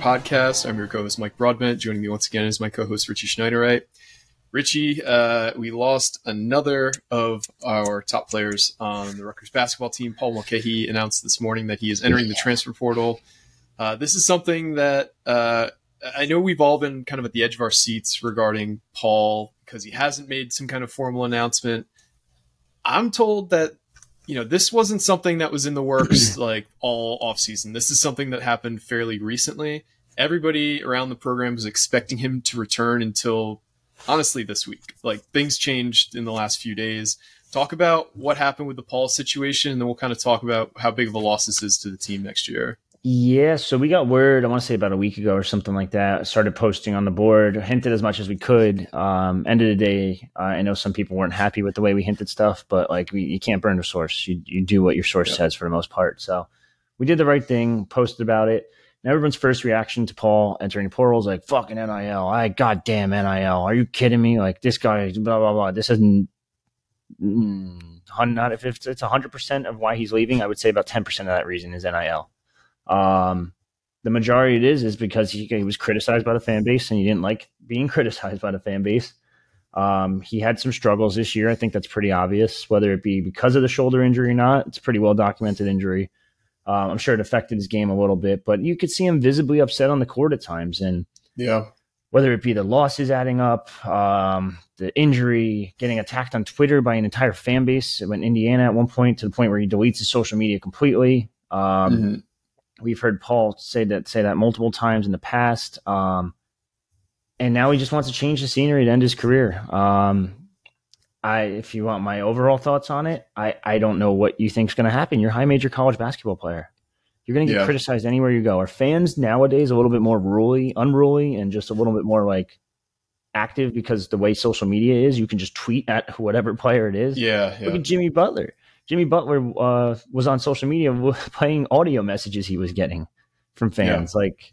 Podcast. I'm your co-host Mike Broadbent. Joining me once again is my co-host Richie Schneiderite. Richie, uh, we lost another of our top players on the Rutgers basketball team. Paul Mulcahy announced this morning that he is entering the transfer portal. Uh, this is something that uh, I know we've all been kind of at the edge of our seats regarding Paul because he hasn't made some kind of formal announcement. I'm told that you know this wasn't something that was in the works like all off season. This is something that happened fairly recently. Everybody around the program was expecting him to return until honestly this week. Like things changed in the last few days. Talk about what happened with the Paul situation, and then we'll kind of talk about how big of a loss this is to the team next year. Yeah, so we got word, I want to say about a week ago or something like that. Started posting on the board, hinted as much as we could. Um, end of the day, uh, I know some people weren't happy with the way we hinted stuff, but like we, you can't burn the source. You, you do what your source Yeah. says for the most part. So we did the right thing, posted about it. And everyone's first reaction to Paul entering portal is like, fucking NIL. I goddamn NIL. Are you kidding me? Like this guy, blah, blah, blah. This isn't. Mm, not if it's, it's 100% of why he's leaving, I would say about 10% of that reason is NIL. Um, the majority it is is because he, he was criticized by the fan base and he didn't like being criticized by the fan base. Um, he had some struggles this year. I think that's pretty obvious, whether it be because of the shoulder injury or not. It's a pretty well documented injury. Um, I'm sure it affected his game a little bit, but you could see him visibly upset on the court at times. And Yeah, whether it be the losses adding up, um, the injury, getting attacked on Twitter by an entire fan base. It went Indiana at one point to the point where he deletes his social media completely. Um, Mhm. We've heard Paul say that say that multiple times in the past, um, and now he just wants to change the scenery to end his career. Um, I, if you want my overall thoughts on it, I, I don't know what you think is going to happen. You're a high major college basketball player. You're going to get Yeah. criticized anywhere you go. Are fans nowadays a little bit more ruly, unruly, and just a little bit more like active because the way social media is, you can just tweet at whatever player it is. yeah, Look at Jimmy Butler. Jimmy Butler uh, was on social media playing audio messages he was getting from fans. Like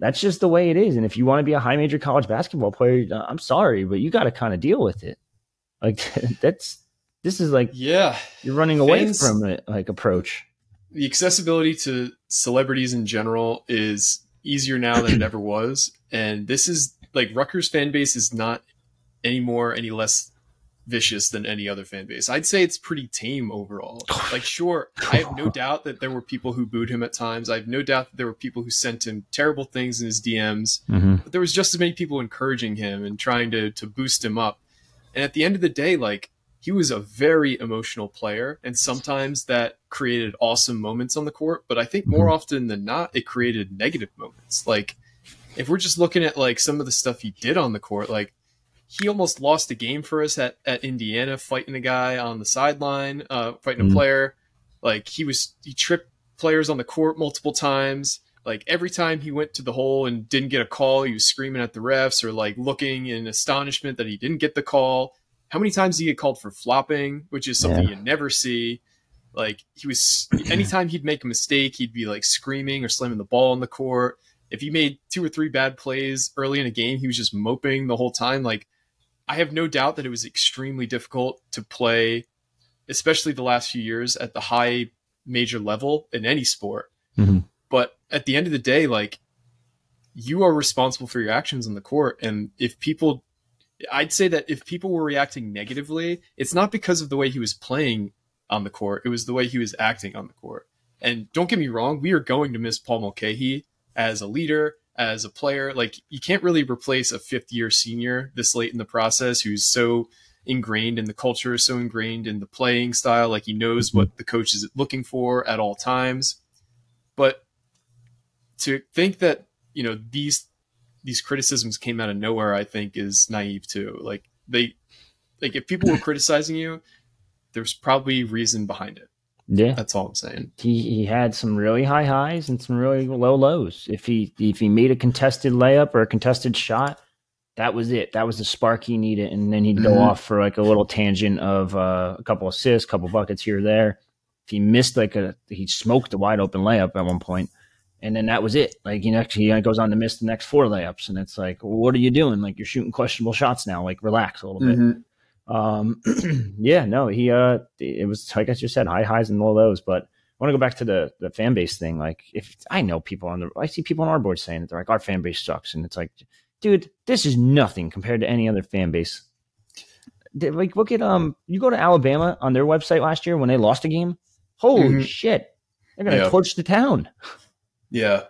that's just the way it is. And if you want to be a high major college basketball player, uh, I'm sorry, but you got to kind of deal with it. Like that's this is like Yeah, you're running away from it. Like approach. the accessibility to celebrities in general is easier now than it ever was. And this is like Rutgers fan base is not any more, any less vicious than any other fan base. I'd say it's pretty tame overall. Like, sure, I have no doubt that there were people who booed him at times. I have no doubt that there were people who sent him terrible things in his DMs Mm-hmm. but there was just as many people encouraging him and trying to to boost him up. And at the end of the day, like he was a very emotional player, and sometimes that created awesome moments on the court. But I think more often than not, it created negative moments. Like if we're just looking at like some of the stuff he did on the court, like he almost lost a game for us at, at Indiana, fighting a guy on the sideline, uh, fighting a Mhm. player. Like he was, he tripped players on the court multiple times. Like every time he went to the hole and didn't get a call, he was screaming at the refs or like looking in astonishment that he didn't get the call. How many times did he get called for flopping, which is something Yeah. you never see. Like he was, anytime he'd make a mistake, he'd be like screaming or slamming the ball on the court. If he made two or three bad plays early in a game, he was just moping the whole time. Like I have no doubt that it was extremely difficult to play, especially the last few years at the high major level in any sport. Mhm. But at the end of the day, like you are responsible for your actions on the court. And if people, I'd say that if people were reacting negatively, it's not because of the way he was playing on the court, it was the way he was acting on the court. And don't get me wrong, we are going to miss Paul Mulcahy as a leader, as a player. Like you can't really replace a fifth year senior this late in the process who's so ingrained in the culture, so ingrained in the playing style. Like he knows mm-hmm. what the coach is looking for at all times. But to think that you know these these criticisms came out of nowhere, I think is naive too. Like they like if people were criticizing you, there's probably reason behind it. Yeah, That's all I'm saying. he he had some really high highs and some really low lows. If he if he made a contested layup or a contested shot, that was it. That was the spark he needed, and then he'd go Mhm. off for like a little tangent of uh, a couple assists, couple buckets here or there. If he missed like a, he smoked a wide open layup at one point, and then that was it. Like he next he goes on to miss the next four layups, and it's like, well, what are you doing? Like you're shooting questionable shots now. Like relax a little bit. Um, yeah, no, he, uh, it was like I just said, high highs and low lows. But I want to go back to the the fan base thing. Like, if I know people on the, I see people on our board saying that they're like, our fan base sucks, and it's like, dude, this is nothing compared to any other fan base. Like, look at um, you go to Alabama on their website last year when they lost a game. Holy Mhm. shit, they're gonna Yeah. torch the town. Yeah.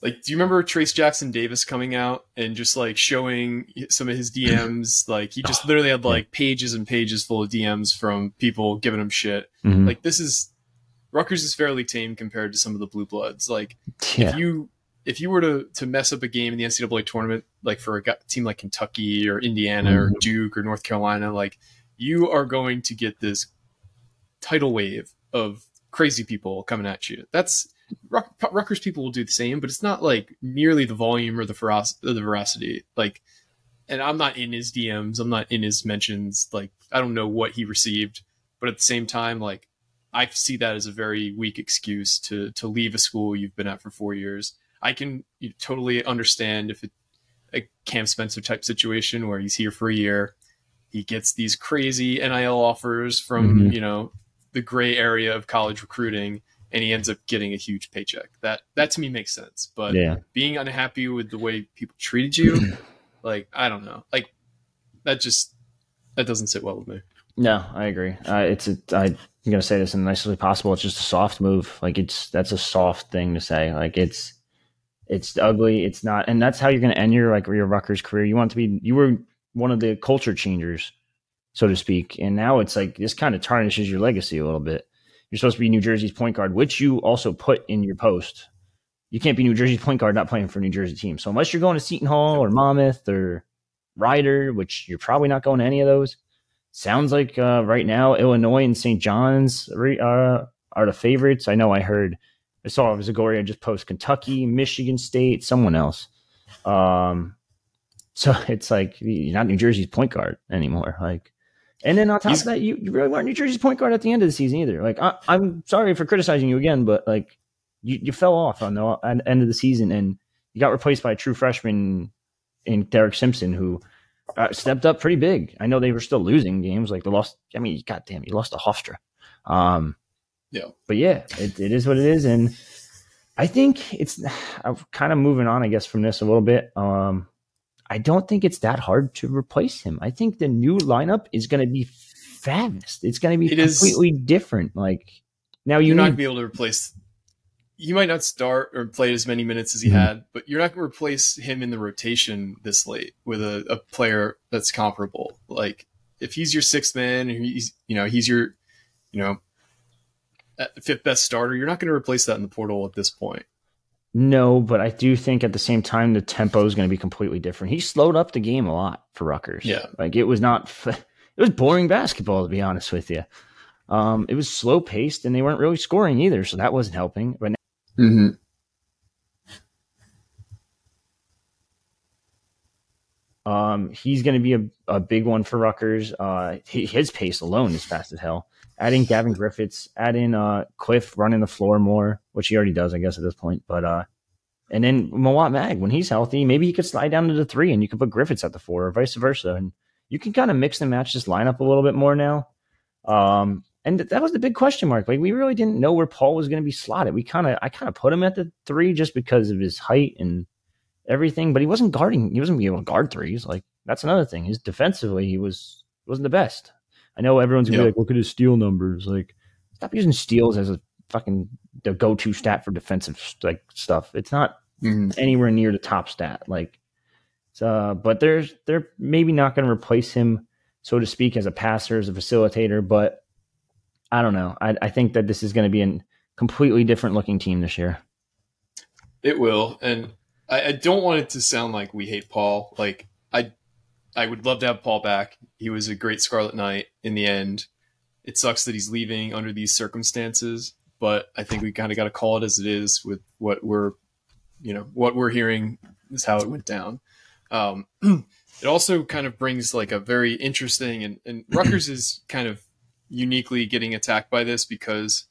Like, do you remember Trayce Jackson-Davis coming out and just like showing some of his DMs? Like, he just literally had like pages and pages full of DMs from people giving him shit. Mhm. Like, this is Rutgers is fairly tame compared to some of the Blue Bloods. Like, yeah, if you if you were to to mess up a game in the NCAA tournament, like for a team like Kentucky or Indiana or Mhm. Duke or North Carolina, like you are going to get this tidal wave of crazy people coming at you. That's Ruck, Rutgers people will do the same, but it's not like nearly the volume or the feroc- or the veracity. Like, and I'm not in his DMs, I'm not in his mentions. Like, I don't know what he received, but at the same time, like, I see that as a very weak excuse to to leave a school you've been at for four years. I can you know, totally understand if it a Cam Spencer type situation where he's here for a year, he gets these crazy NIL offers from Mhm. you know the gray area of college recruiting, and he ends up getting a huge paycheck. That that to me makes sense. But yeah. being unhappy with the way people treated you, like I don't know, like that just that doesn't sit well with me. No, I agree. Uh, it's a, I, I'm gonna say this in the nicest way possible. It's just a soft move. Like it's that's a soft thing to say. Like it's it's ugly. It's not, and that's how you're gonna end your like your Rutgers career. You want to be. You were one of the culture changers, so to speak, and now it's like this kind of tarnishes your legacy a little bit. You're supposed to be New Jersey's point guard, which you also put in your post. You can't be New Jersey's point guard not playing for New Jersey team. So unless you're going to Seton Hall or Monmouth or Rider, which you're probably not going to any of those sounds like uh, right now Illinois and St. John's uh, are the favorites. I know I heard I saw Zagoria just post Kentucky, Michigan State, someone else. Um, so it's like you're not New Jersey's point guard anymore. Like, and then on top He's- of that, you, you really weren't New Jersey's point guard at the end of the season either. Like, I, I'm sorry for criticizing you again, but like you, you fell off on the on the end of the season and you got replaced by a true freshman in Derek Simpson who uh, stepped up pretty big. I know they were still losing games, like the lost. I mean, goddamn, you lost to Hofstra. Um, Yeah. but yeah, it, it is what it is, and I think it's. I'm kind of moving on, I guess, from this a little bit. Um, I don't think it's that hard to replace him. I think the new lineup is going to be fast. It's going to be It is- completely different. Like now, you You're not gonna be able to replace. He might not start or play as many minutes as he Mhm. had, but you're not going to replace him in the rotation this late with a, a player that's comparable. Like if he's your sixth man, and he's you know he's your you know fifth best starter, you're not going to replace that in the portal at this point. No, but I do think at the same time the tempo is going to be completely different. He slowed up the game a lot for Rutgers. Yeah. like it was not. It was boring basketball to be honest with you. Um, it was slow paced and they weren't really scoring either, so that wasn't helping. But now- Mm-hmm. Um, he's going to be a, a big one for Rutgers. Uh, his pace alone is fast as hell. Adding Gavin Griffiths, add in uh, Cliff running the floor more, which he already does, I guess, at this point. But uh, and then Mawot Mag, when he's healthy, maybe he could slide down to the three, and you could put Griffiths at the four, or vice versa, and you can kind of mix and match this lineup a little bit more now. Um, and th- that was the big question mark. Like we really didn't know where Paul was going to be slotted. We kind of, I kind of put him at the three just because of his height and everything, but he wasn't guarding. He wasn't being able to guard threes. Like that's another thing. His defensively, he was wasn't the best. I know everyone's gonna Yeah. be like, look at his steal numbers. Like, stop using steals as a fucking the go to stat for defensive like stuff. It's not Mm-hmm. anywhere near the top stat. Like, uh, but there's they're maybe not going to replace him, so to speak, as a passer, as a facilitator. But I don't know. I, I think that this is going to be a completely different looking team this year. It will, and I, I don't want it to sound like we hate Paul. Like I, I would love to have Paul back. He was a great Scarlet Knight in the end, it sucks that he's leaving under these circumstances, but I think we kind of got to call it as it is with what we're, you know, what we're hearing is how it went down. Um, it also kind of brings like a very interesting and, and Rutgers is kind of uniquely getting attacked by this because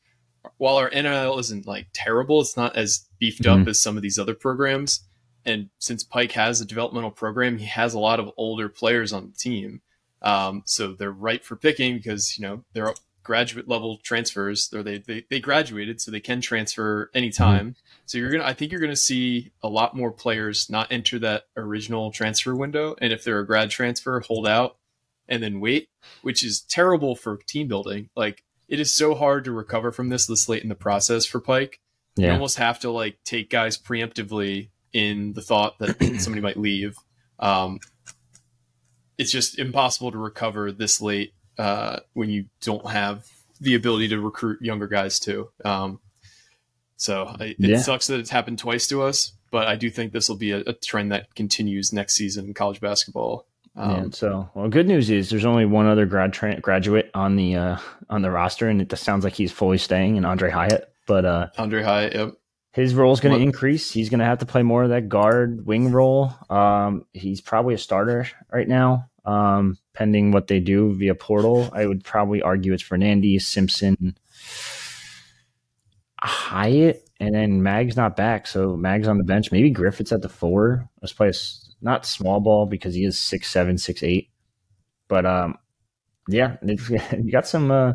while our NIL isn't like terrible, it's not as beefed mm-hmm. up as some of these other programs. And since Pike has a developmental program, he has a lot of older players on the team. Um, so they're ripe for picking because, you know, they're graduate level transfers or they, they, they graduated, so they can transfer anytime. Mm-hmm. So you're going to, I think you're going to see a lot more players not enter that original transfer window. And if they're a grad transfer, hold out and then wait, which is terrible for team building. Like it is so hard to recover from this this late in the process for Pike. Yeah. You almost have to like take guys preemptively in the thought that somebody might leave. Um, it's just impossible to recover this late uh, when you don't have the ability to recruit younger guys too. Um, so I, it yeah. sucks that it's happened twice to us, but I do think this will be a, a trend that continues next season in college basketball. Um, yeah, so well, good news is there's only one other grad tra- graduate on the uh, on the roster, and it just sounds like he's fully staying, and Aundre Hyatt. But uh, Aundre Hyatt, yep. His role is going to increase. He's going to have to play more of that guard wing role. Um, he's probably a starter right now, um, pending what they do via portal. I would probably argue it's Fernandes, Simpson, Hyatt, and then Mag's not back, so Mag's on the bench. Maybe Griffiths at the four. Let's play a not small ball because he is six seven, six eight. But um, yeah, you got some. Uh,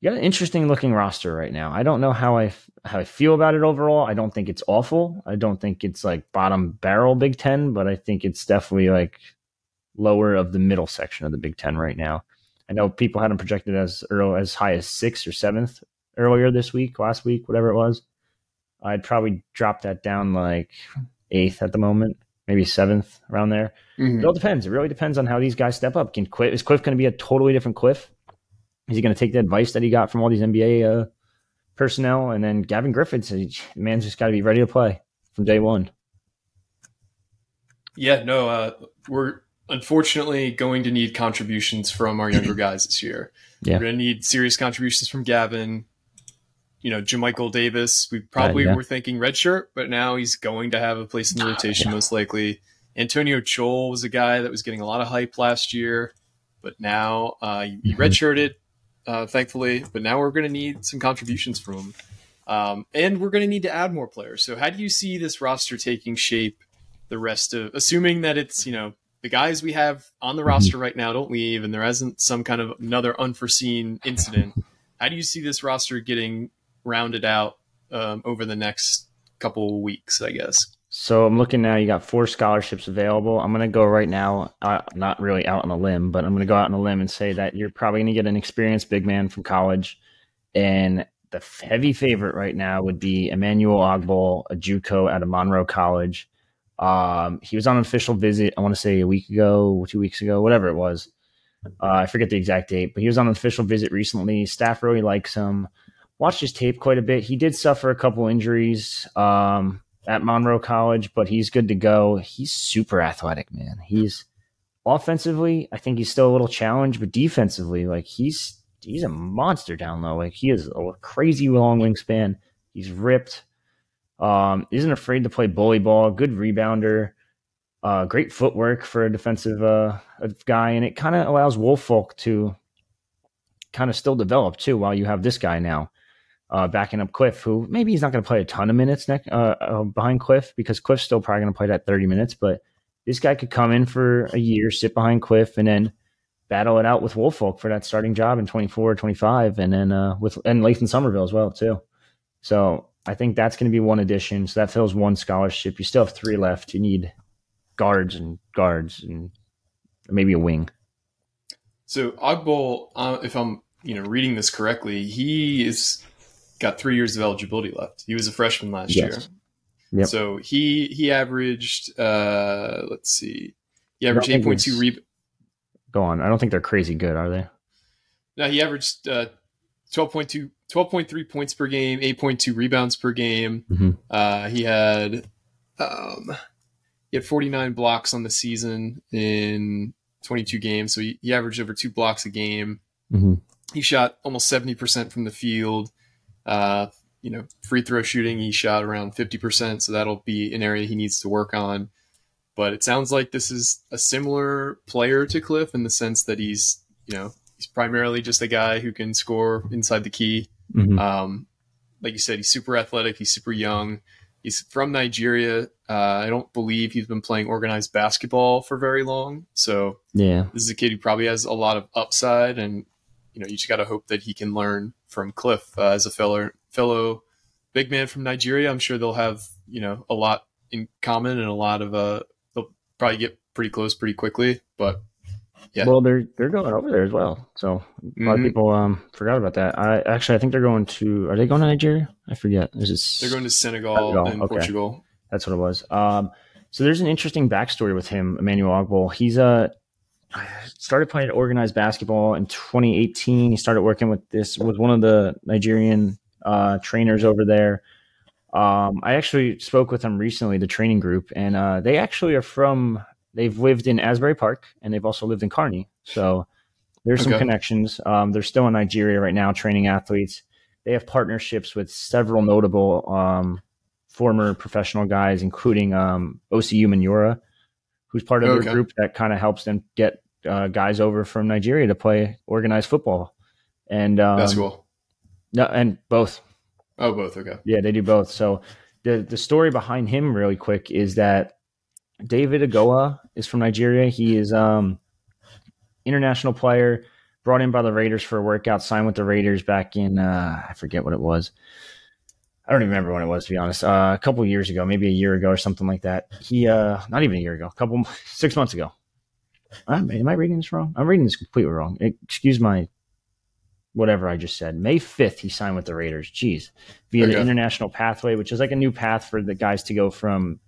you got an interesting looking roster right now. I don't know how I how I feel about it overall. I don't think it's awful. I don't think it's like bottom barrel Big Ten, but I think it's definitely like lower of the middle section of the Big Ten right now. I know people had them projected as early as high as sixth or seventh earlier this week, last week, whatever it was. I'd probably drop that down like eighth at the moment maybe seventh around there. Mm-hmm. It all depends. It really depends on how these guys step up. Can Cliff, is Cliff going to be a totally different Cliff? Is he going to take the advice that he got from all these NBA uh, personnel? And then Gavin Griffiths, the man's just got to be ready to play from day one. Yeah, no, uh, we're unfortunately going to need contributions from our younger guys this year. Yeah. We're going to need serious contributions from Gavin, you know, Jamichael Davis, we probably uh, yeah. were thinking redshirt, but now he's going to have a place in the rotation yeah. most likely. Antonio Chol was a guy that was getting a lot of hype last year, but now uh, he, mm-hmm. redshirted, uh, thankfully. But now we're going to need some contributions from him, um, and we're going to need to add more players. So, how do you see this roster taking shape? The rest of, assuming that it's you know the guys we have on the roster right now don't leave, and there isn't some kind of another unforeseen incident. How do you see this roster getting rounded out um, over the next couple weeks, I guess. So I'm looking now. You got four scholarships available. I'm going to go right now, uh, not really out on a limb, but I'm going to go out on a limb and say that you're probably going to get an experienced big man from college. And the heavy favorite right now would be Emmanuel Ogbole, a JUCO out of Monroe College. Um, he was on an official visit. I want to say a week ago, two weeks ago, whatever it was. Uh, I forget the exact date, but he was on an official visit recently. Staff really likes him watched his tape quite a bit. He did suffer a couple injuries um, at Monroe College, but he's good to go. He's super athletic, man. He's offensively, I think he's still a little challenged, but defensively, like he's he's a monster down low. Like he is a crazy long wingspan. He's ripped. Um, isn't afraid to play bully ball. Good rebounder. Uh, great footwork for a defensive uh, guy, and it kind of allows Woolfolk to kind of still develop too. While you have this guy now, uh, backing up Cliff, who maybe he's not going to play a ton of minutes next uh, uh, behind Cliff because Cliff's still probably going to play that 30 minutes. But this guy could come in for a year, sit behind Cliff, and then battle it out with Woolfolk for that starting job in 24, 25, and then uh, with and Lathan Sommerville as well too. So I think that's going to be one addition. So that fills one scholarship. You still have three left. You need guards and guards and maybe a wing. So Ogbole, uh, if I'm you know reading this correctly, he is got three years of eligibility left. He was a freshman last yes. year. Yep. So he he averaged uh let's see. He averaged eight point two rebounds. Go on. I don't think they're crazy good, are they? No, he averaged uh 12.2 12.3 points per game, 8.2 rebounds per game. Mm-hmm. Uh he had um he had 49 blocks on the season in 22 games, so he, he averaged over two blocks a game. Mm-hmm. he shot almost 70% from the field. Uh, you know, free throw shooting, he shot around 50%. So that'll be an area he needs to work on. But it sounds like this is a similar player to Cliff in the sense that he's, you know, he's primarily just a guy who can score inside the key. Mm-hmm. Um, like you said, he's super athletic. He's super young. He's from Nigeria. Uh, I don't believe he's been playing organized basketball for very long. So yeah, this is a kid who probably has a lot of upside, and you know you just got to hope that he can learn from Cliff uh, as a fellow fellow big man from Nigeria. I'm sure they'll have you know a lot in common and a lot of uh they'll probably get pretty close pretty quickly. But yeah. Well, they're they're going over there as well. So a lot mm-hmm. of people um forgot about that. I actually I think they're going to. Are they going to Nigeria? I forget. Is it? They're going to Senegal, Senegal. and okay. Portugal. That's what it was. Um, so there's an interesting backstory with him, Emmanuel Ogbole. He's a started playing organized basketball in 2018. He started working with this with one of the Nigerian uh, trainers over there. Um, I actually spoke with them recently, the training group, and uh, they actually are from they've lived in Asbury Park and they've also lived in Kearny. So there's okay. some connections. Um, they're still in Nigeria right now training athletes. They have partnerships with several notable um, former professional guys, including um, OCU Manyora, who's part of okay. their group that kind of helps them get uh, guys over from Nigeria to play organized football. And um, that's cool. No, and both. Oh, both. Okay. Yeah, they do both. So the the story behind him, really quick, is that David Agoha is from Nigeria. He is um international player brought in by the Raiders for a workout, signed with the Raiders back in uh, I forget what it was. I don't even remember when it was to be honest. Uh, a couple years ago, maybe a year ago or something like that. He uh, not even a year ago, a couple six months ago. am I reading this wrong? I'm reading this completely wrong. Excuse my whatever I just said. May 5th, he signed with the Raiders. Jeez. Via the international pathway, which is like a new path for the guys to go from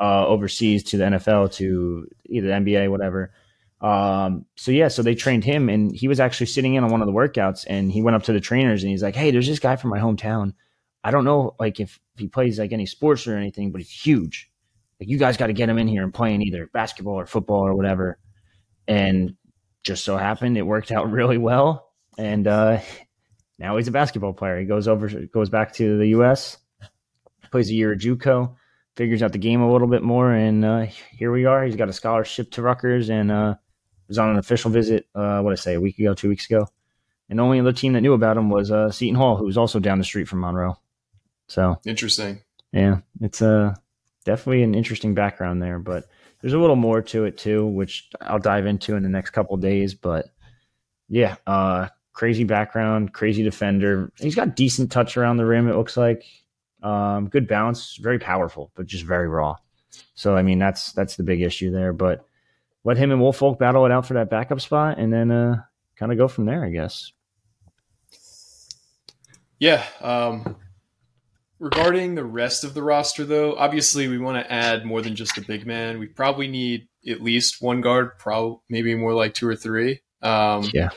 uh, overseas to the NFL to either the NBA, whatever. Um, so yeah, so they trained him, and he was actually sitting in on one of the workouts, and he went up to the trainers and he's like, "Hey, there's this guy from my hometown. I don't know like if, he plays like any sports or anything, but he's huge. Like you guys got to get him in here and playing either basketball or football or whatever." And just so happened it worked out really well, and uh, now he's a basketball player. He goes over, goes back to the U.S., plays a year at JUCO figures out the game a little bit more, and uh, here we are. He's got a scholarship to Rutgers, and uh, was on an official visit. Uh, what I say, a week ago, two weeks ago, and the only other team that knew about him was uh, Seton Hall, who was also down the street from Monroe. So interesting. Yeah, it's a uh, definitely an interesting background there, but there's a little more to it too, which I'll dive into in the next couple days. But yeah, uh, crazy background, crazy defender. He's got decent touch around the rim. It looks like um, good balance, very powerful, but just very raw. So I mean that's that's the big issue there. But let him and Woolfolk battle it out for that backup spot, and then uh, kind of go from there, I guess. Yeah. Um, regarding the rest of the roster, though, obviously we want to add more than just a big man. We probably need at least one guard, probably maybe more like two or three. Um, yeah.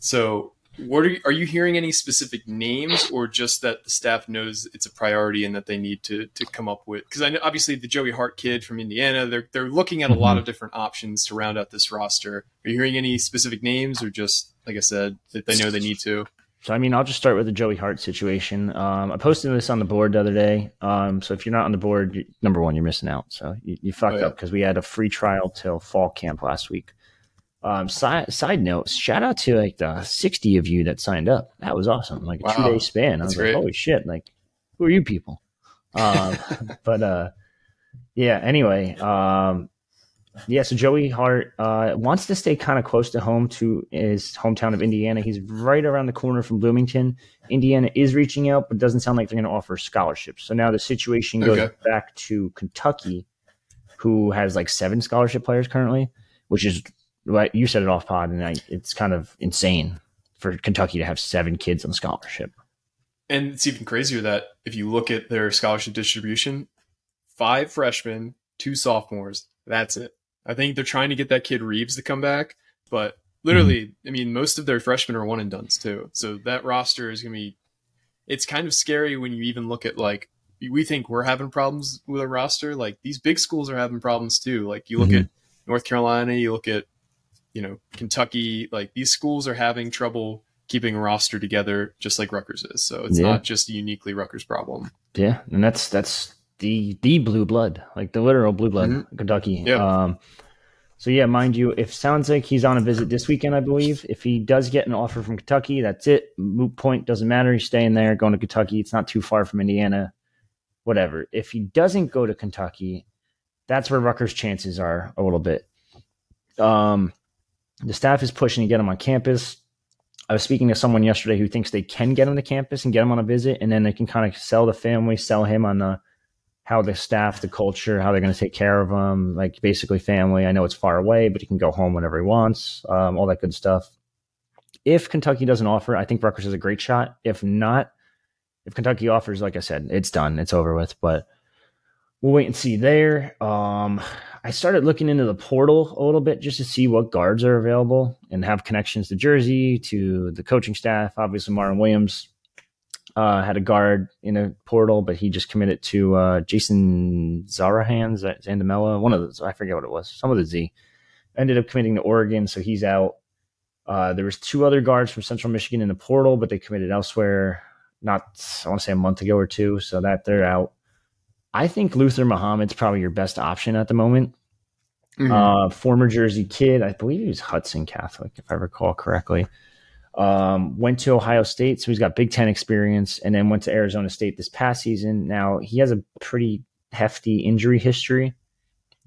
So what are you, are you hearing any specific names, or just that the staff knows it's a priority and that they need to to come up with? Because I know obviously the Joey Hart kid from Indiana, they're they're looking at a lot mm-hmm. of different options to round out this roster. Are you hearing any specific names, or just like I said that they know they need to? So I mean, I'll just start with the Joey Hart situation. Um, I posted this on the board the other day. Um, so if you're not on the board, you, number one, you're missing out. So you, you fucked oh, yeah. up because we had a free trial till fall camp last week. Um, side, side note, shout out to like the 60 of you that signed up. That was awesome. Like a wow. two day span. I was like, holy shit. Like, who are you people? Um, but, uh, yeah, anyway, um, yeah, so Joey Hart uh, wants to stay kind of close to home to his hometown of Indiana. He's right around the corner from Bloomington. Indiana is reaching out, but doesn't sound like they're going to offer scholarships. So now the situation goes okay. back to Kentucky, who has like seven scholarship players currently, which is right, you said it off pod, and I, it's kind of insane for Kentucky to have seven kids on scholarship. And it's even crazier that if you look at their scholarship distribution, five freshmen, two sophomores, that's it. I think they're trying to get that kid Reeves to come back, but literally, mm-hmm. I mean, most of their freshmen are one and duns too. So that roster is going to be, it's kind of scary when you even look at like, we think we're having problems with a roster. Like these big schools are having problems too. Like you look mm-hmm. at North Carolina, you look at you know, Kentucky, like these schools are having trouble keeping a roster together just like Rutgers is. So it's Yeah. not just a uniquely Rutgers problem. Yeah, and that's that's the the blue blood, like the literal blue blood, Mhm. Kentucky. Yeah. Um, so yeah, mind you, if sounds like he's on a visit this weekend, I believe. If he does get an offer from Kentucky, that's it. Moot point doesn't matter. He's staying there, going to Kentucky. It's not too far from Indiana. Whatever. If he doesn't go to Kentucky, that's where Rutgers' chances are a little bit. Um, the staff is pushing to get him on campus. I was speaking to someone yesterday who thinks they can get him to campus and get him on a visit, and then they can kind of sell the family, sell him on the how the staff, the culture, how they're going to take care of him, like basically family. I know it's far away, but he can go home whenever he wants, um, all that good stuff. If Kentucky doesn't offer, I think Rutgers has a great shot. If not, if Kentucky offers, like I said, it's done, it's over with. But we'll wait and see there. Um, I started looking into the portal a little bit just to see what guards are available and have connections to Jersey, to the coaching staff. Obviously, Martin Williams uh, had a guard in a portal, but he just committed to uh, Jason Zarahan, Zandamela, one of those. I forget what it was. Some of the Z ended up committing to Oregon, so he's out. Uh, there was two other guards from Central Michigan in the portal, but they committed elsewhere. Not I want to say a month ago or two, so that they're out. I think Luther Muhammad's probably your best option at the moment. Mhm. Uh, former Jersey kid, I believe he was Hudson Catholic, if I recall correctly. Um, went to Ohio State, so he's got Big Ten experience, and then went to Arizona State this past season. Now he has a pretty hefty injury history,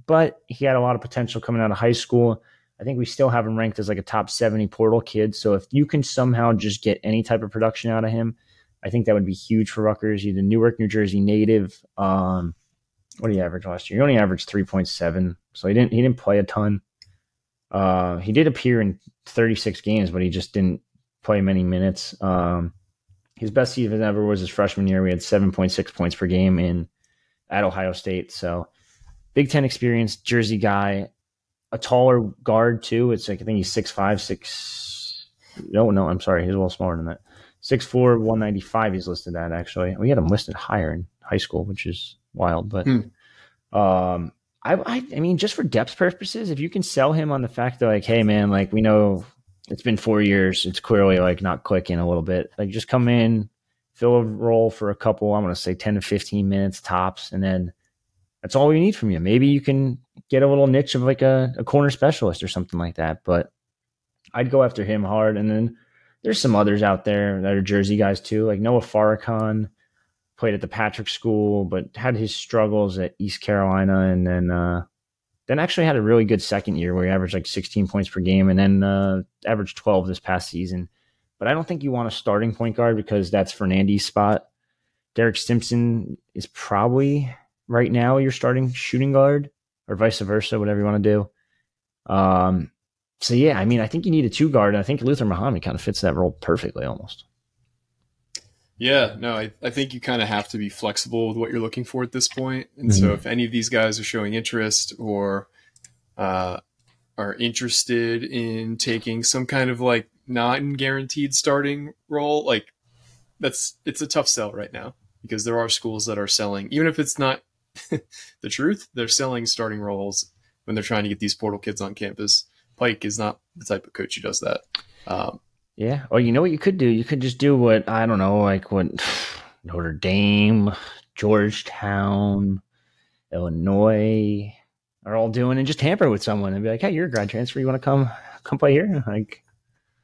but he had a lot of potential coming out of high school. I think we still have him ranked as like a top 70 portal kid. So if you can somehow just get any type of production out of him, I think that would be huge for Rutgers. He's a Newark, New Jersey native. Um, what did he average last year? He only averaged 3.7. So he didn't he didn't play a ton. Uh, he did appear in 36 games, but he just didn't play many minutes. Um, his best season ever was his freshman year. We had 7.6 points per game in at Ohio State. So Big Ten experience, Jersey guy, a taller guard too. It's like I think he's six five, six. No, no, I'm sorry, he's a little smaller than that. Six four, one ninety five. He's listed that actually. We had him listed higher in high school, which is wild. But Hmm. um, I, I, I mean, just for depth purposes, if you can sell him on the fact that like, hey man, like we know it's been four years, it's clearly like not clicking a little bit. Like just come in, fill a role for a couple. I'm gonna say ten to fifteen minutes tops, and then that's all we need from you. Maybe you can get a little niche of like a, a corner specialist or something like that. But I'd go after him hard. And then there's some others out there that are Jersey guys too, like Noah Farrakhan played at the Patrick School, but had his struggles at East Carolina, and then uh, then actually had a really good second year where he averaged like 16 points per game, and then uh, averaged 12 this past season. But I don't think you want a starting point guard because that's Fernandes' spot. Derek Simpson is probably right now your starting shooting guard, or vice versa, whatever you want to do. Um, so yeah, I mean, I think you need a two guard, and I think Luther Muhammad kind of fits that role perfectly, almost. Yeah, no, I, I think you kind of have to be flexible with what you're looking for at this point. And so, Mhm. if any of these guys are showing interest or uh, are interested in taking some kind of like non guaranteed starting role, like that's it's a tough sell right now because there are schools that are selling, even if it's not the truth, they're selling starting roles when they're trying to get these portal kids on campus. Pike is not the type of coach who does that. Um, Yeah. Or you know what you could do? You could just do what I don't know, like what Notre Dame, Georgetown, Illinois are all doing, and just tamper with someone and be like, "Hey, you're a grad transfer. You want to come come play here?" Like,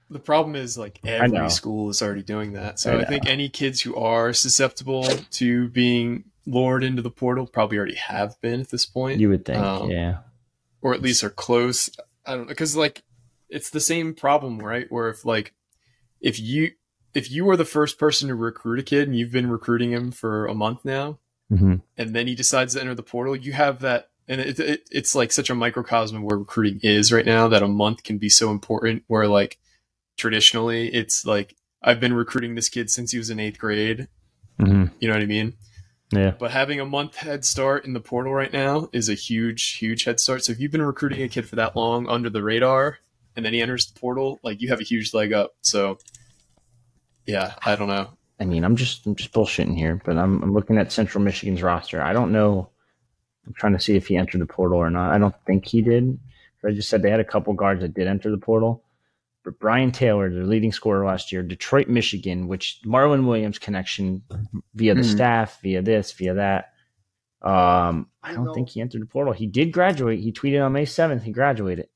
The problem is like every school is already doing that. So I I, think any kids who are susceptible to being lured into the portal probably already have been at this point, you would think, Um, yeah, or at least are close. I don't know because like it's the same problem, right? Where if like if you if you are the first person to recruit a kid and you've been recruiting him for a month now, hmm and then he decides to enter the portal, you have that. And it, it, it's like such a microcosm of where recruiting is right now that a month can be so important. Where like traditionally, it's like I've been recruiting this kid since he was in eighth grade. hmm You know what I mean? yeah, But having a month head start in the portal right now is a huge, huge head start. So if you've been recruiting a kid for that long under the radar, and then he enters the portal, like you have a huge leg up. So yeah, I don't know. I mean, I'm just I'm just bullshitting here, but I'm I'm looking at Central Michigan's roster. I don't know. I'm trying to see if he entered the portal or not. I don't think he did. I just said they had a couple guards that did enter the portal. But Brian Taylor, their leading scorer last year. Detroit, Michigan, which Marlon Williams connection via the Mhm. staff, via this, via that. Um, I don't think he entered the portal. He did graduate. He tweeted on May seventh. He graduated.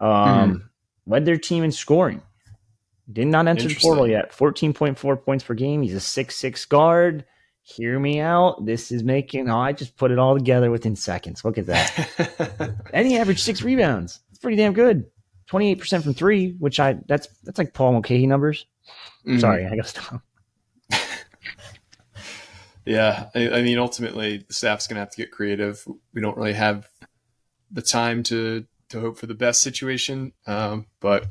Um, led their team in scoring. Did not enter the portal yet. Fourteen point four points per game. He's a six six guard. Hear me out. This is making. Oh, I just put it all together within seconds. Look at that. and he averaged six rebounds. It's pretty damn good. Twenty eight percent from three, which I that's that's like Paul Mulcahy numbers. Mhm. Sorry, I gotta stop. Yeah, I, I mean, ultimately, the staff's going to have to get creative. We don't really have the time to to hope for the best situation, um, but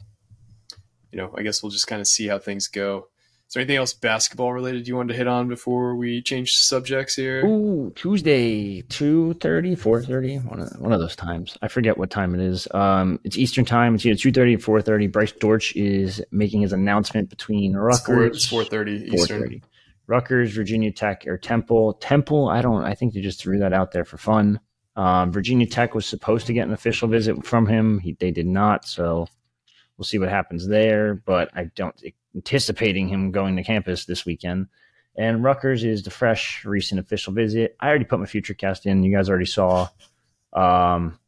you know, I guess we'll just kind of see how things go. Is there anything else basketball related you wanted to hit on before we change subjects here? Ooh, Tuesday, 2.30, 4.30, one of, one of those times. I forget what time it is. Um, it's Eastern time. It's either 2.30 or 4.30. Bryce Dortch is making his announcement between Rutgers. it's four thirty Eastern. 4:30. Rutgers, Virginia Tech, or Temple. Temple, I don't. I think they just threw that out there for fun. Um, Virginia Tech was supposed to get an official visit from him. He, they did not, so we'll see what happens there. But I don't anticipating him going to campus this weekend. And Rutgers is the fresh, recent official visit. I already put my future cast in. You guys already saw. Um,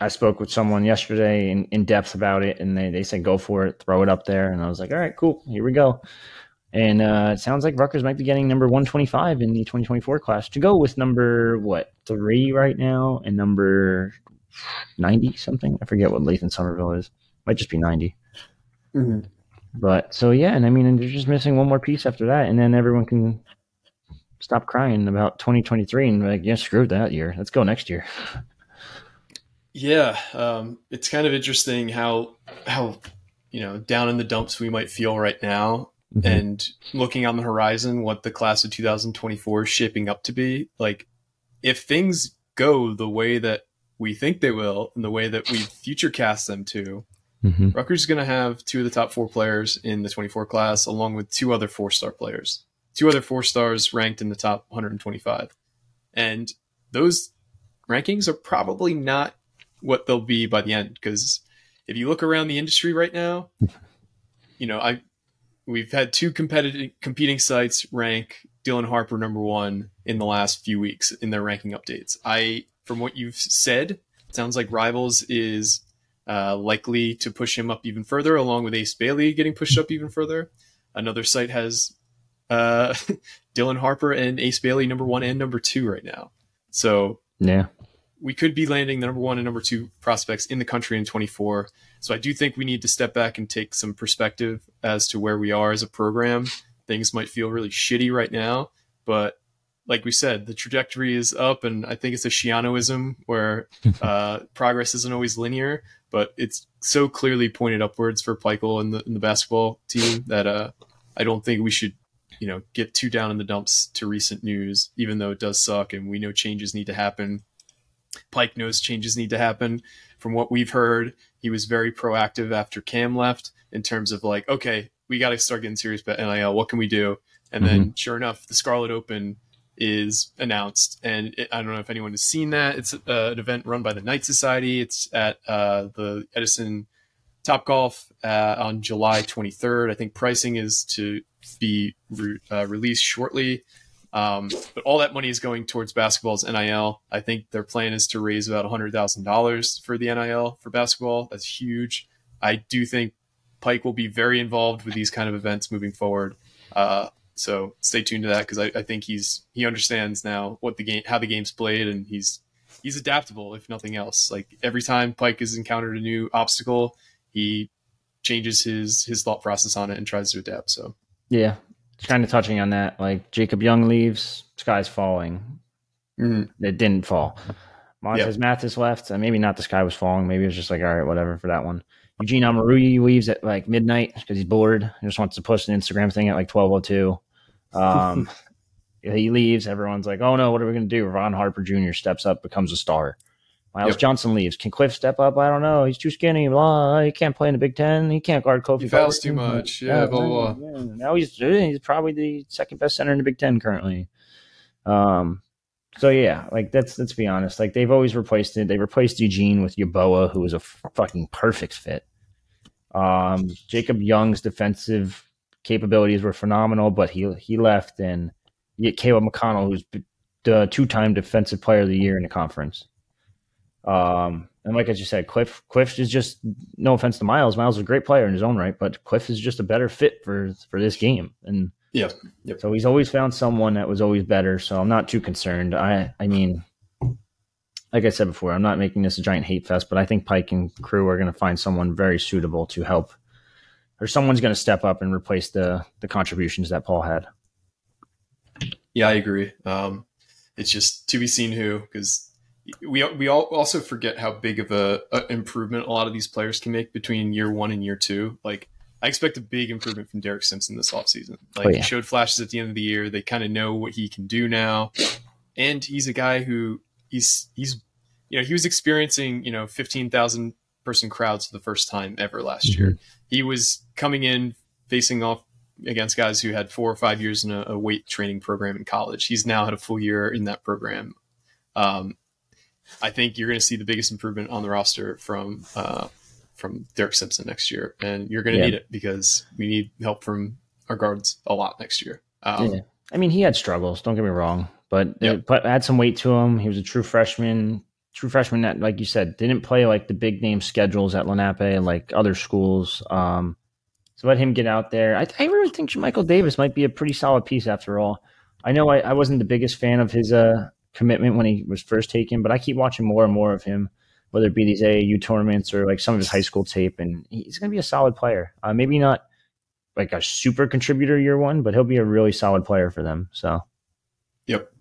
I spoke with someone yesterday in, in depth about it, and they, they said go for it, throw it up there. And I was like, all right, cool, here we go. And uh, it sounds like Rutgers might be getting number 125 in the 2024 class to go with number, what, three right now and number 90 something. I forget what Lathan Sommerville is. Might just be 90. Mhm. But so, yeah, and I mean, and they're just missing one more piece after that. And then everyone can stop crying about 2023 and be like, yeah, screw that year. Let's go next year. Yeah, um, it's kind of interesting how how you know down in the dumps we might feel right now, and looking on the horizon, what the class of 2024 is shaping up to be. Like, if things go the way that we think they will, and the way that we future cast them to, Mhm. Rutgers is going to have two of the top four players in the 24 class, along with two other four star players, two other four stars ranked in the top 125. And those rankings are probably not what they'll be by the end. Because if you look around the industry right now, you know, I we've had two competitive competing sites rank Dylan Harper number one in the last few weeks in their ranking updates. I, from what you've said, it sounds like Rivals is uh, likely to push him up even further, along with Ace Bailey getting pushed up even further. Another site has uh, Dylan Harper and Ace Bailey number one and number two right now. So Yeah. we could be landing the number one and number two prospects in the country in 24. So I do think we need to step back and take some perspective as to where we are as a program. Things might feel really shitty right now, but like we said, the trajectory is up, and I think it's a Schianoism where uh, progress isn't always linear, but it's so clearly pointed upwards for Pikiell and the, and the basketball team that uh, I don't think we should, you know, get too down in the dumps to recent news, even though it does suck, and we know changes need to happen. Pike knows changes need to happen. From what we've heard, he was very proactive after Cam left in terms of like, okay, we got to start getting serious about NIL. What can we do? And then, sure enough, the Scarlet Open is announced, and it, I don't know if anyone has seen that. It's uh, an event run by the Knight Society. It's at uh, the Edison Top Golf uh, on July 23rd. I think pricing is to be re- uh, released shortly. Um, but all that money is going towards basketball's NIL. I think their plan is to raise about $100,000 for the NIL for basketball. That's huge. I do think Pike will be very involved with these kind of events moving forward. Uh, so stay tuned to that because I, I think he's he understands now what the game how the game's played and he's he's adaptable if nothing else. Like every time Pike has encountered a new obstacle, he changes his his thought process on it and tries to adapt. So Yeah. Kind of touching on that. Like Jacob Young leaves, sky's falling. Mhm. It didn't fall. Montez Mathis left. Uh, maybe not the sky was falling. Maybe it was just like, all right, whatever for that one. Eugene Omoruyi leaves at like midnight because he's bored. He just wants to post an Instagram thing at like 1202. Um, he leaves. Everyone's like, oh no, what are we going to do? Ron Harper Jr. steps up, becomes a star. Myles Yep. Johnson leaves. Can Cliff step up? I don't know. He's too skinny. Blah. He can't play in the Big Ten. He can't guard Kofi. He fouls too much. Yeah, blah, blah, blah. yeah. Now he's he's probably the second best center in the Big Ten currently. Um, so yeah, like that's let's be honest. Like they've always replaced it. They replaced Eugene with Yeboah, who was a f- fucking perfect fit. Um, Jacob Young's defensive capabilities were phenomenal, but he he left, and Caleb McConnell, who's the two-time Defensive Player of the Year in the conference. Um, and like I just said, Cliff Cliff is just no offense to Myles. Myles is a great player in his own right, but Cliff is just a better fit for for this game. And yeah, yep. so he's always found someone that was always better. So I'm not too concerned. I I mean, like I said before, I'm not making this a giant hate fest, but I think Pike and crew are going to find someone very suitable to help, or someone's going to step up and replace the the contributions that Paul had. Yeah, I agree. Um, it's just to be seen who, because we we all also forget how big of a, a, improvement a lot of these players can make between year one and year two. Like I expect a big improvement from Derek Simpson this offseason. Like oh, yeah. he showed flashes at the end of the year. They kind of know what he can do now, and he's a guy who he's he's you know he was experiencing you know fifteen thousand person crowds for the first time ever last mm-hmm. year. He was coming in facing off against guys who had four or five years in a, a weight training program in college. He's now had a full year in that program. Um, I think you're going to see the biggest improvement on the roster from uh, from Derek Simpson next year, and you're going to yeah. need it because we need help from our guards a lot next year. Um, yeah. I mean, he had struggles. Don't get me wrong, but yep. it, but add some weight to him. He was a true freshman. True freshman that, like you said, didn't play like the big name schedules at Lenape and like other schools. Um, so let him get out there. I, I really think Michael Davis might be a pretty solid piece after all. I know I, I wasn't the biggest fan of his uh, commitment when he was first taken, but I keep watching more and more of him, whether it be these AAU tournaments or like some of his high school tape, and he's going to be a solid player. Uh, maybe not like a super contributor year one, but he'll be a really solid player for them. So, yep,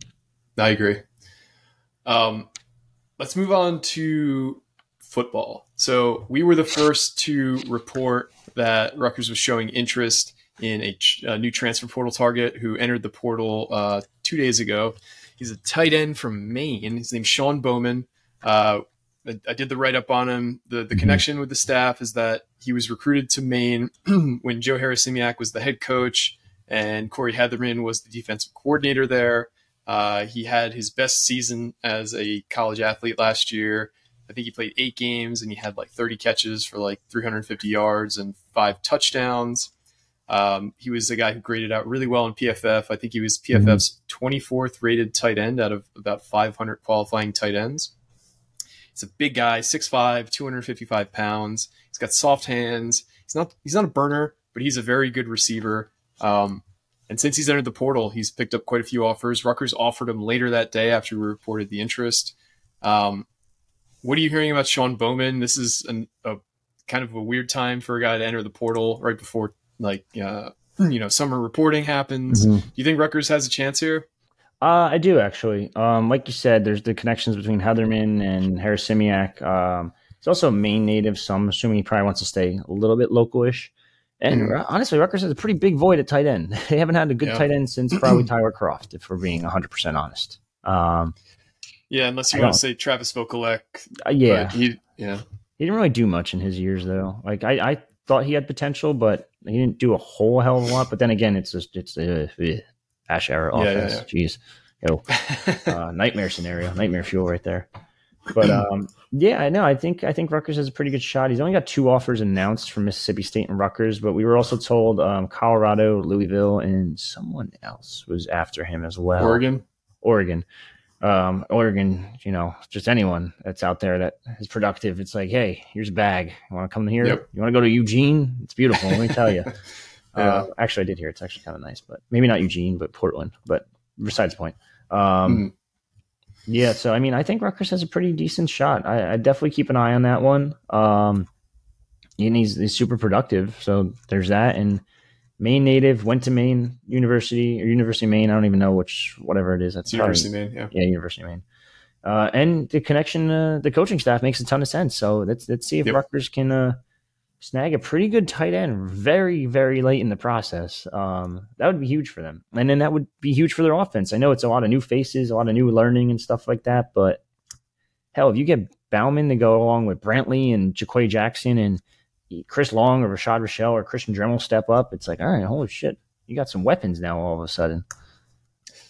I agree. Um, let's move on to football. So we were the first to report that Rutgers was showing interest in a, a new transfer portal target who entered the portal uh, two days ago. He's a tight end from Maine. His name's Shawn Bowman. Uh, I, I, did the write up on him. The the mm-hmm. connection with the staff is that he was recruited to Maine when Joe Harasymiak was the head coach and Corey Hetherman was the defensive coordinator there. Uh, he had his best season as a college athlete last year. I think he played eight games and he had like 30 catches for like 350 yards and five touchdowns. Um, he was a guy who graded out really well in PFF. I think he was PFF's 24th rated tight end out of about 500 qualifying tight ends. He's a big guy, 6'5", 255 pounds. He's got soft hands. He's not he's not a burner, but he's a very good receiver. Um, and since he's entered the portal, he's picked up quite a few offers. Rutgers offered him later that day after we reported the interest. Um, what are you hearing about Shawn Bowman? This is an, a kind of a weird time for a guy to enter the portal right before like uh, you know summer reporting happens. Mm-hmm. Do you think Rutgers has a chance here? Uh, I do actually. Um, like you said, there's the connections between Hetherman and Harasymiak. Um, he's also a Maine native, so I'm assuming he probably wants to stay a little bit localish. And mm-hmm. honestly, Rutgers has a pretty big void at tight end. They haven't had a good yeah. tight end since probably Tyler Kroft, if we're being 100% honest. Um, yeah, unless you want to say Travis Vokolek. Uh, yeah. He, yeah. He didn't really do much in his years, though. Like, I, I thought he had potential, but he didn't do a whole hell of a lot. But then again, it's just it's uh, Ash era offense. Yeah, yeah, Jeez, Yo, uh, nightmare scenario, nightmare fuel right there. But um, yeah, I know. I think I think Rutgers has a pretty good shot. He's only got two offers announced from Mississippi State and Rutgers, but we were also told um, Colorado, Louisville, and someone else was after him as well. Oregon, Oregon um, Oregon, you know, just anyone that's out there that is productive. It's like, hey, here's a bag. You want to come here? Yep. You want to go to Eugene? It's beautiful. Let me tell you. yeah. uh, actually, I did hear it's actually kind of nice, but maybe not Eugene, but Portland. But besides the point. Um, mm. Yeah, so I mean, I think Rutgers has a pretty decent shot. I, I definitely keep an eye on that one. Um, and he's, he's super productive. So there's that. And Maine native, went to Maine University or University of Maine. I don't even know which, whatever it is. That's University of Maine. Yeah. Yeah. University of Maine. Uh, and the connection, uh, the coaching staff makes a ton of sense. So let's, let's see if yep. Rutgers can, uh, snag a pretty good tight end very, very late in the process. Um, that would be huge for them. And then that would be huge for their offense. I know it's a lot of new faces, a lot of new learning and stuff like that, but hell, if you get Bowman to go along with Brantley and Jaquay Jackson and Chris Long or Rashad Rochelle or Christian Dremel step up, it's like, all right, holy shit, you got some weapons now all of a sudden.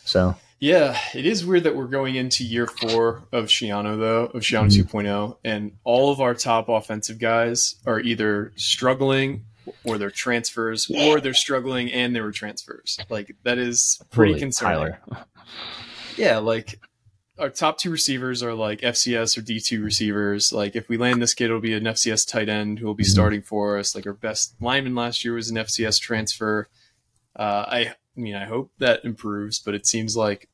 So Yeah, it is weird that we're going into year four of Schiano though, of Schiano Mhm. 2.0, and all of our top offensive guys are either struggling or they're transfers, or they're struggling and they were transfers. Like that is pretty Holy concerning. Tyler. Yeah, like our top two receivers are like FCS or D2 receivers. Like if we land this kid, it'll be an FCS tight end who will be Mhm. starting for us. Like our best lineman last year was an FCS transfer. Uh, I mean, I hope that improves, but it seems like,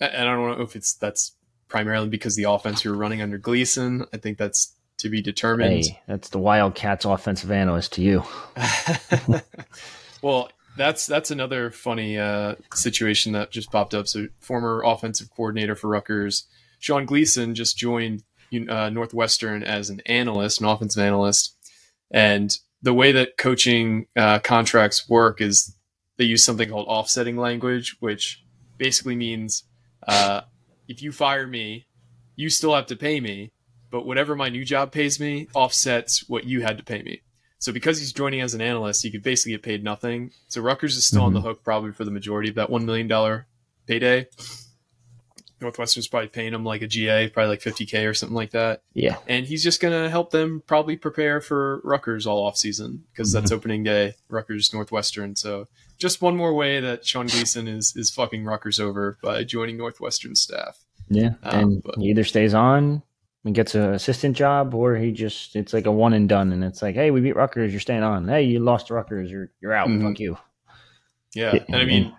and I don't know if it's that's primarily because the offense we were running under Gleason. I think that's to be determined. Hey, that's the Wildcats offensive analyst to you. well, that's that's another funny uh, situation that just popped up. So, former offensive coordinator for Rutgers, Sean Gleason, just joined uh, Northwestern as an analyst, an offensive analyst, and the way that coaching uh, contracts work is they use something called offsetting language, which basically means uh, if you fire me, you still have to pay me, but whatever my new job pays me offsets what you had to pay me. So because he's joining as an analyst, he could basically get paid nothing. So Rutgers is still on the hook probably for the majority of that one million dollar payday. Northwestern's probably paying him like a GA, probably like 50k or something like that. Yeah. And he's just gonna help them probably prepare for Rutgers all off season because that's opening day, Rutgers Northwestern. So just one more way that Sean Gleason is is fucking Rutgers over by joining Northwestern staff. Yeah. Um, and but- he either stays on and gets an assistant job or he just it's like a one and done and it's like, hey, we beat Rutgers, you're staying on. Hey, you lost Rutgers, you're you're out. Mhm. Fuck you. Yeah, and I mean,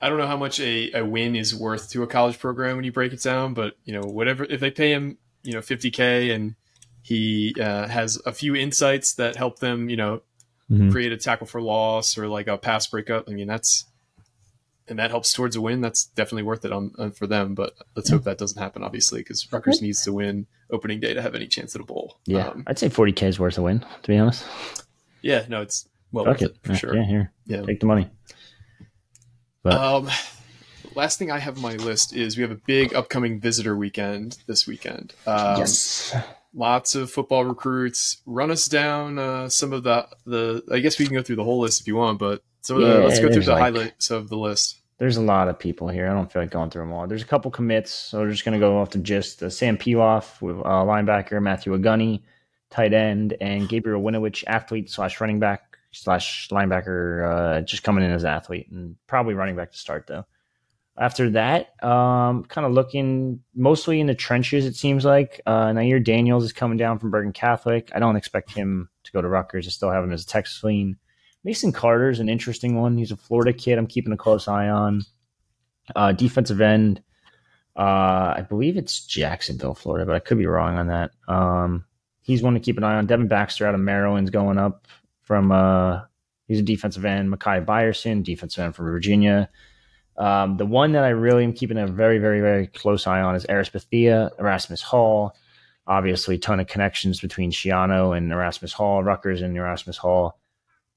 I don't know how much a, a win is worth to a college program when you break it down, but you know, whatever if they pay him, you know, 50k and he uh, has a few insights that help them, you know, Mhm. create a tackle for loss or like a pass breakup. I mean, that's and that helps towards a win. That's definitely worth it on, on for them. But let's hope that doesn't happen, obviously, because Rutgers needs to win opening day to have any chance at a bowl. Yeah. um, I'd say 40k is worth a win, to be honest. yeah. No, it's well Fuck worth it. it for sure. Yeah, here. Yeah. Take the money. But- Um, last thing I have on my list is we have a big upcoming visitor weekend this weekend. Um, yes. Lots of football recruits. Run us down uh, some of the the. I guess we can go through the whole list if you want, but some of the, let's go through the like- highlights of the list. There's a lot of people here. I don't feel like going through them all. There's a couple commits, so we're just going to go off to just Uh, Sam Piloff, with, uh, linebacker, Matthew Agunny, tight end, and Gabriel Winowich, athlete slash running back slash linebacker, uh, just coming in as athlete and probably running back to start though. After that, um, kind of looking mostly in the trenches. It seems like uh, Nair Daniels is coming down from Bergen Catholic. I don't expect him to go to Rutgers. I still have him as a Texas lean. Mason Carter's an interesting one. He's a Florida kid. I'm keeping a close eye on. Uh, defensive end. Uh, I believe it's Jacksonville, Florida, but I could be wrong on that. Um, he's one to keep an eye on. Devin Baxter out of Maryland's going up from. Uh, he's a defensive end. Makai Byerson, defensive end from Virginia. Um, the one that I really am keeping a very, very, very close eye on is Eris Erasmus Hall. Obviously, ton of connections between Schiano and Erasmus Hall, Rutgers and Erasmus Hall.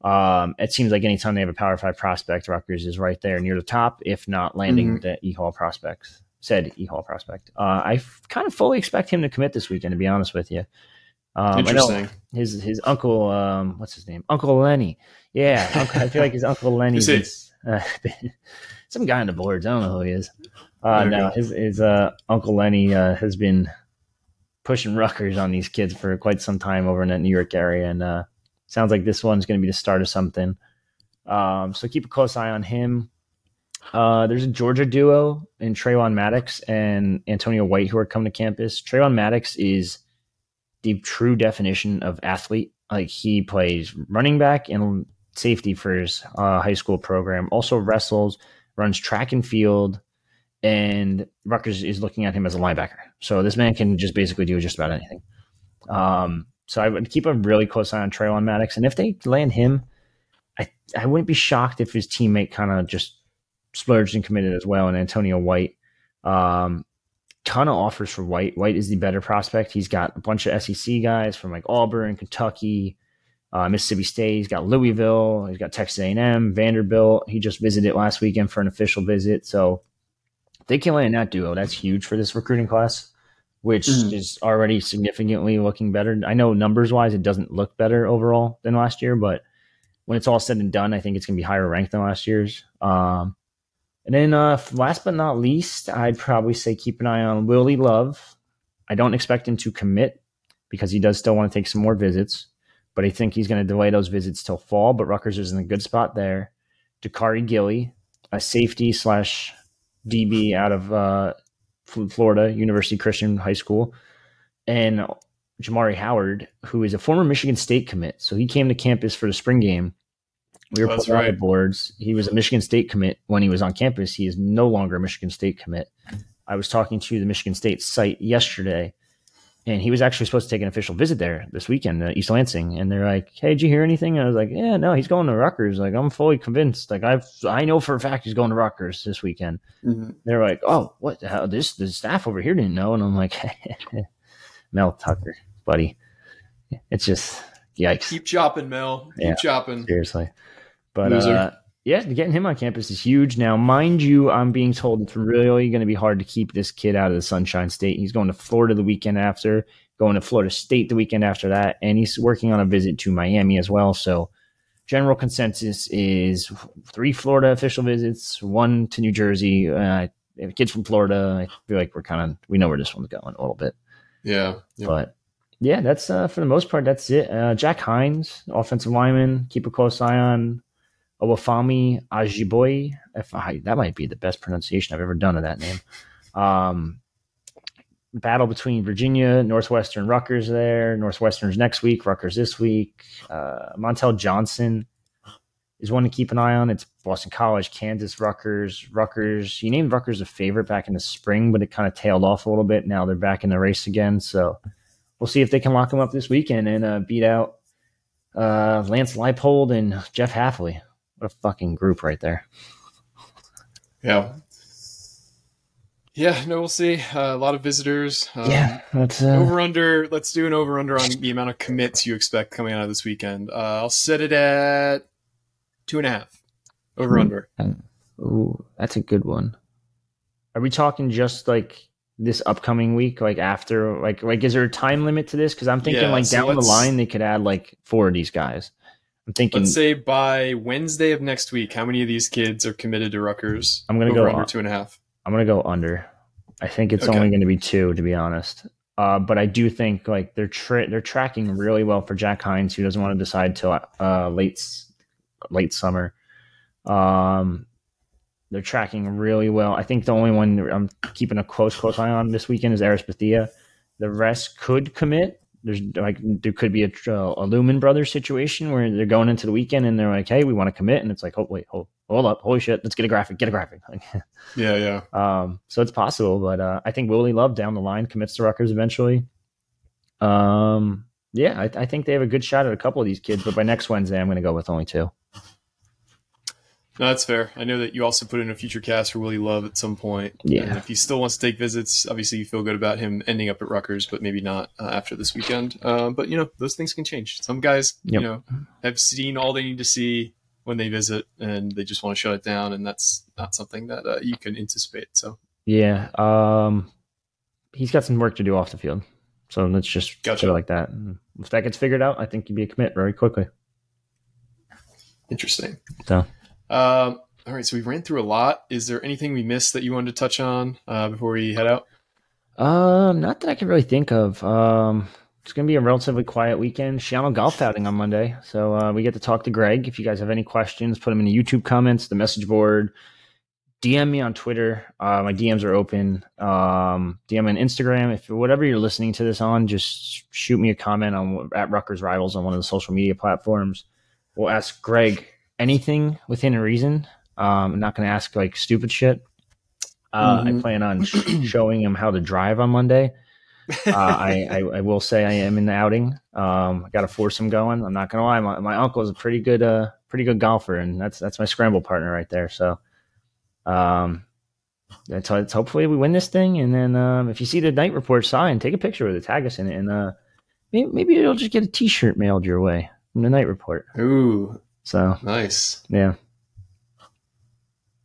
Um, it seems like anytime they have a Power Five prospect, Rutgers is right there near the top, if not landing the E Hall prospects. Said E Hall prospect. Uh, I f- kind of fully expect him to commit this weekend. To be honest with you, um, Interesting. his his uncle. Um, what's his name? Uncle Lenny. Yeah, uncle, I feel like his uncle Lenny is uh, some guy on the boards. I don't know who he is. Uh, no, his his uh, uncle Lenny uh, has been pushing Rutgers on these kids for quite some time over in that New York area, and uh, sounds like this one's going to be the start of something. Um, so keep a close eye on him. Uh, there's a Georgia duo in Traylon Maddox and Antonio White who are coming to campus. Traylon Maddox is the true definition of athlete. Like he plays running back and safety for his uh, high school program. Also wrestles, runs track and field, and Rutgers is looking at him as a linebacker. So this man can just basically do just about anything. Um, so I would keep a really close eye on Traylon Maddox, and if they land him, I I wouldn't be shocked if his teammate kind of just splurged and committed as well. And Antonio White, um, ton of offers for White. White is the better prospect. He's got a bunch of SEC guys from like Auburn, Kentucky, uh, Mississippi State. He's got Louisville. He's got Texas A&M, Vanderbilt. He just visited last weekend for an official visit. So if they can land that duo. That's huge for this recruiting class, which Mhm. is already significantly looking better. I know numbers wise, it doesn't look better overall than last year, but when it's all said and done, I think it's going to be higher ranked than last year's. Um, And then, uh, last but not least, I'd probably say keep an eye on Willie Love. I don't expect him to commit because he does still want to take some more visits, but I think he's going to delay those visits till fall. But Rutgers is in a good spot there. Dakari Gilly, a safety slash DB out of uh, Florida University Christian High School, and Jamari Howard, who is a former Michigan State commit. So he came to campus for the spring game. We were That's putting on the right. boards. He was a Michigan State commit when he was on campus. He is no longer a Michigan State commit. I was talking to the Michigan State site yesterday, and he was actually supposed to take an official visit there this weekend, uh, East Lansing. And they're like, "Hey, did you hear anything?" And I was like, "Yeah, no, he's going to Rutgers." Like, I'm fully convinced. Like, I've I know for a fact he's going to Rutgers this weekend. Mhm. They're like, "Oh, what? How, this the staff over here didn't know," and I'm like, "Mel Tucker, buddy, it's just yikes, Keep chopping, Mel. Keep Yeah. chopping. seriously." But Loser. uh, yeah, getting him on campus is huge. Now, mind you, I'm being told it's really going to be hard to keep this kid out of the Sunshine State. He's going to Florida the weekend after, going to Florida State the weekend after that, and he's working on a visit to Miami as well. So, general consensus is three Florida official visits, one to New Jersey. Uh, kids from Florida, I feel like we're kind of we know where this one's going a little bit, Yeah. yeah. but. Yeah, that's uh, for the most part. That's it. Uh, Jack Hines, offensive lineman, keep a close eye on. Owafami Ajiboye. If I, that might be the best pronunciation I've ever done of that name. Um, battle between Virginia, Northwestern, Rutgers there. Northwestern's next week, Rutgers this week. Uh, Montel Johnson is one to keep an eye on. It's Boston College, Kansas, Rutgers, Rutgers. He named Rutgers a favorite back in the spring, but it kind of tailed off a little bit. Now they're back in the race again. So we'll see if they can lock him up this weekend and uh, beat out uh, Lance Leipold and Jeff Hafley. What a fucking group right there. Yeah. Yeah, no, we'll see. Uh, a lot of visitors. Um, yeah, that's uh, Over under. Let's do an over under on the amount of commits you expect coming out of this weekend. Uh, I'll set it at two and a half. Over Hmm. under. ooh, that's a good one. Are we talking just like this upcoming week, like after, like, like is there a time limit to this? Because I'm thinking Yeah, like so down the line they could add like four of these guys. I'm thinking Let's say by Wednesday of next week, how many of these kids are committed to Rutgers? I'm gonna go under two and a half. I'm gonna go under. I think it's Okay. only going to be two, to be honest. Uh, but I do think like they're tra- they're tracking really well for Jack Hines, who doesn't want to decide till uh, late late summer. Um, they're tracking really well. I think the only one I'm keeping a close close eye on this weekend is Aris Bethia. The rest could commit. There's like there could be a, uh, a Lumen Brothers situation where they're going into the weekend and they're like, "Hey, we want to commit," and it's like, "Oh wait, hold hold up, holy shit, let's get a graphic, get a graphic." Yeah, yeah. um, so it's possible, but uh, I think Willie Love down the line commits to Rutgers eventually. Um, yeah, I, I think they have a good shot at a couple of these kids, but by next Wednesday, I'm going to go with only two. No, that's fair. I know that you also put in a future cast for Willie Love at some point. Yeah. And if he still wants to take visits, obviously you feel good about him ending up at Rutgers, but maybe not uh, after this weekend. Uh, but, you know, those things can change. Some guys, Yep. you know, have seen all they need to see when they visit and they just want to shut it down. And that's not something that uh, you can anticipate. So, Yeah, um, he's got some work to do off the field, so let's just Gotcha. go like that. If that gets figured out, I think he'd be a commit very quickly. interesting. So Um, all right. So we ran through a lot. Is there anything we missed that you wanted to touch on uh, before we head out? Um, not that I can really think of. Um, it's gonna be a relatively quiet weekend. Schiano golf outing on Monday, so uh, we get to talk to Greg. If you guys have any questions, put them in the YouTube comments, the message board. DM me on Twitter. Uh, my DMs are open. Um, DM on Instagram. If whatever you're listening to this on, just shoot me a comment on at Rutgers Rivals on one of the social media platforms. We'll ask Greg anything within a reason. Um, I'm not going to ask like stupid shit. Uh, I Mhm. plan on sh- showing him how to drive on Monday. Uh, I, I, I will say I am in the outing. Um, I got to force him going. I'm not gonna lie. My, my uncle is a pretty good, uh, pretty good golfer, and that's that's my scramble partner right there. So, um, that's, that's hopefully we win this thing, and then um, if you see the Knight Report sign, take a picture with it, tag us in it, and uh, maybe, maybe you'll just get a T-shirt mailed your way from the Knight Report. Ooh, So nice. yeah.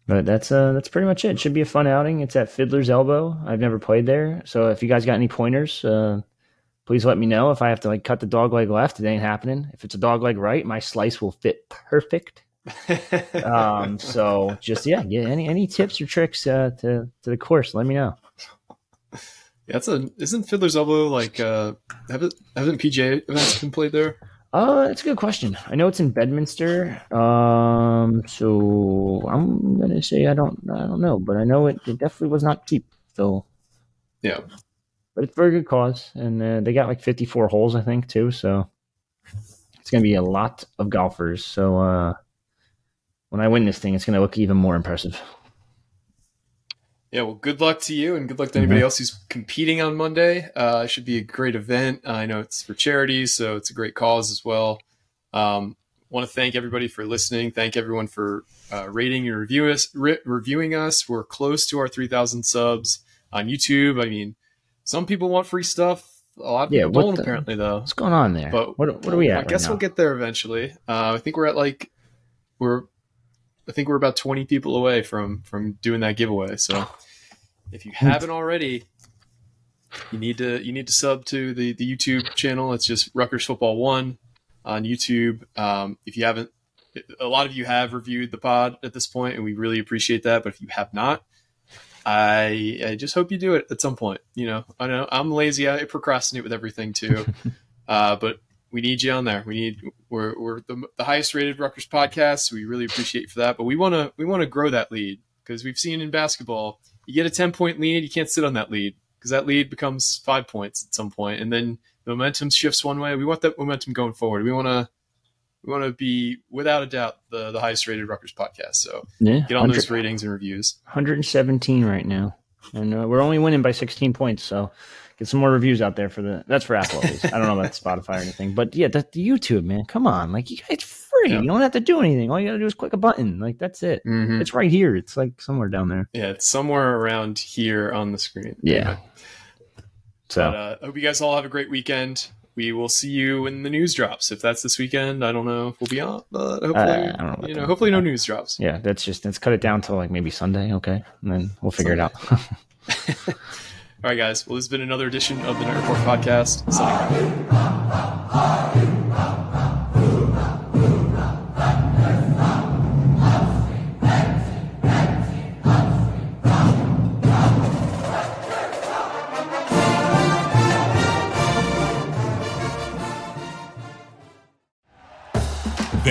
But that's uh that's pretty much it. it. Should be a fun outing. It's at Fiddler's Elbow. I've never played there, so if you guys got any pointers, uh, please let me know. If I have to like cut the dog leg left, it ain't happening. If it's a dog leg right, my slice will fit perfect. um, so just yeah, get any any tips or tricks uh, to to the course, let me know. Yeah, that's a isn't Fiddler's Elbow like uh haven't haven't PGA events been played there? Uh, that's a good question. I know it's in Bedminster. Um, so I'm gonna say I don't I don't know, but I know it, it definitely was not cheap. So Yeah. but it's a very good cause, and uh, they got like 54 holes, I think, too. So it's gonna be a lot of golfers. So uh, when I win this thing, it's gonna look even more impressive. Yeah, well, good luck to you, and good luck to anybody Mhm. else who's competing on Monday. Uh, it should be a great event. I know it's for charity, so it's a great cause as well. Um, want to thank everybody for listening. Thank everyone for uh, rating and review us, re- reviewing us. We're close to our 3,000 subs on YouTube. I mean, some people want free stuff. A lot of Yeah, people don't, the- apparently, though. What's going on there? But what what are we at? I guess right we'll get there eventually. Uh, I think we're at like we're I think we're about twenty people away from from doing that giveaway. So if you haven't already, you need to you need to sub to the the YouTube channel. It's just Rutgers Football One on YouTube. Um, if you haven't, a lot of you have reviewed the pod at this point, and we really appreciate that. But if you have not, I I just hope you do it at some point. You know, I know I'm lazy. I procrastinate with everything too. uh, but we need you on there. We need we're we're the, the highest rated Rutgers podcast. We really appreciate you for that. But we want to we want to grow that lead because we've seen in basketball, you get a ten point lead, you can't sit on that lead because that lead becomes five points at some point, and then the momentum shifts one way. We want that momentum going forward. We want to we want to be without a doubt the the highest rated Rutgers podcast. So yeah, get on those ratings and reviews. 117 right now, and uh, we're only winning by 16 points. So get some more reviews out there for the. That's for Apple. I don't know about Spotify or anything, but yeah, the, the YouTube man. Come on, like you, it's free. Yeah. You don't have to do anything. All you got to do is click a button. Like that's it. Mm-hmm. It's right here. It's like somewhere down there. Yeah, it's somewhere around here on the screen. Yeah. So But uh, I hope you guys all have a great weekend. We will see you when the news drops. If that's this weekend, I don't know if we'll be on, but hopefully, Uh, I don't know you know, that. hopefully no news drops. yeah, that's just let's cut it down to like maybe Sunday, okay, and then we'll figure it out. All right, guys. Well, this has been another edition of the Knight Report podcast. Signing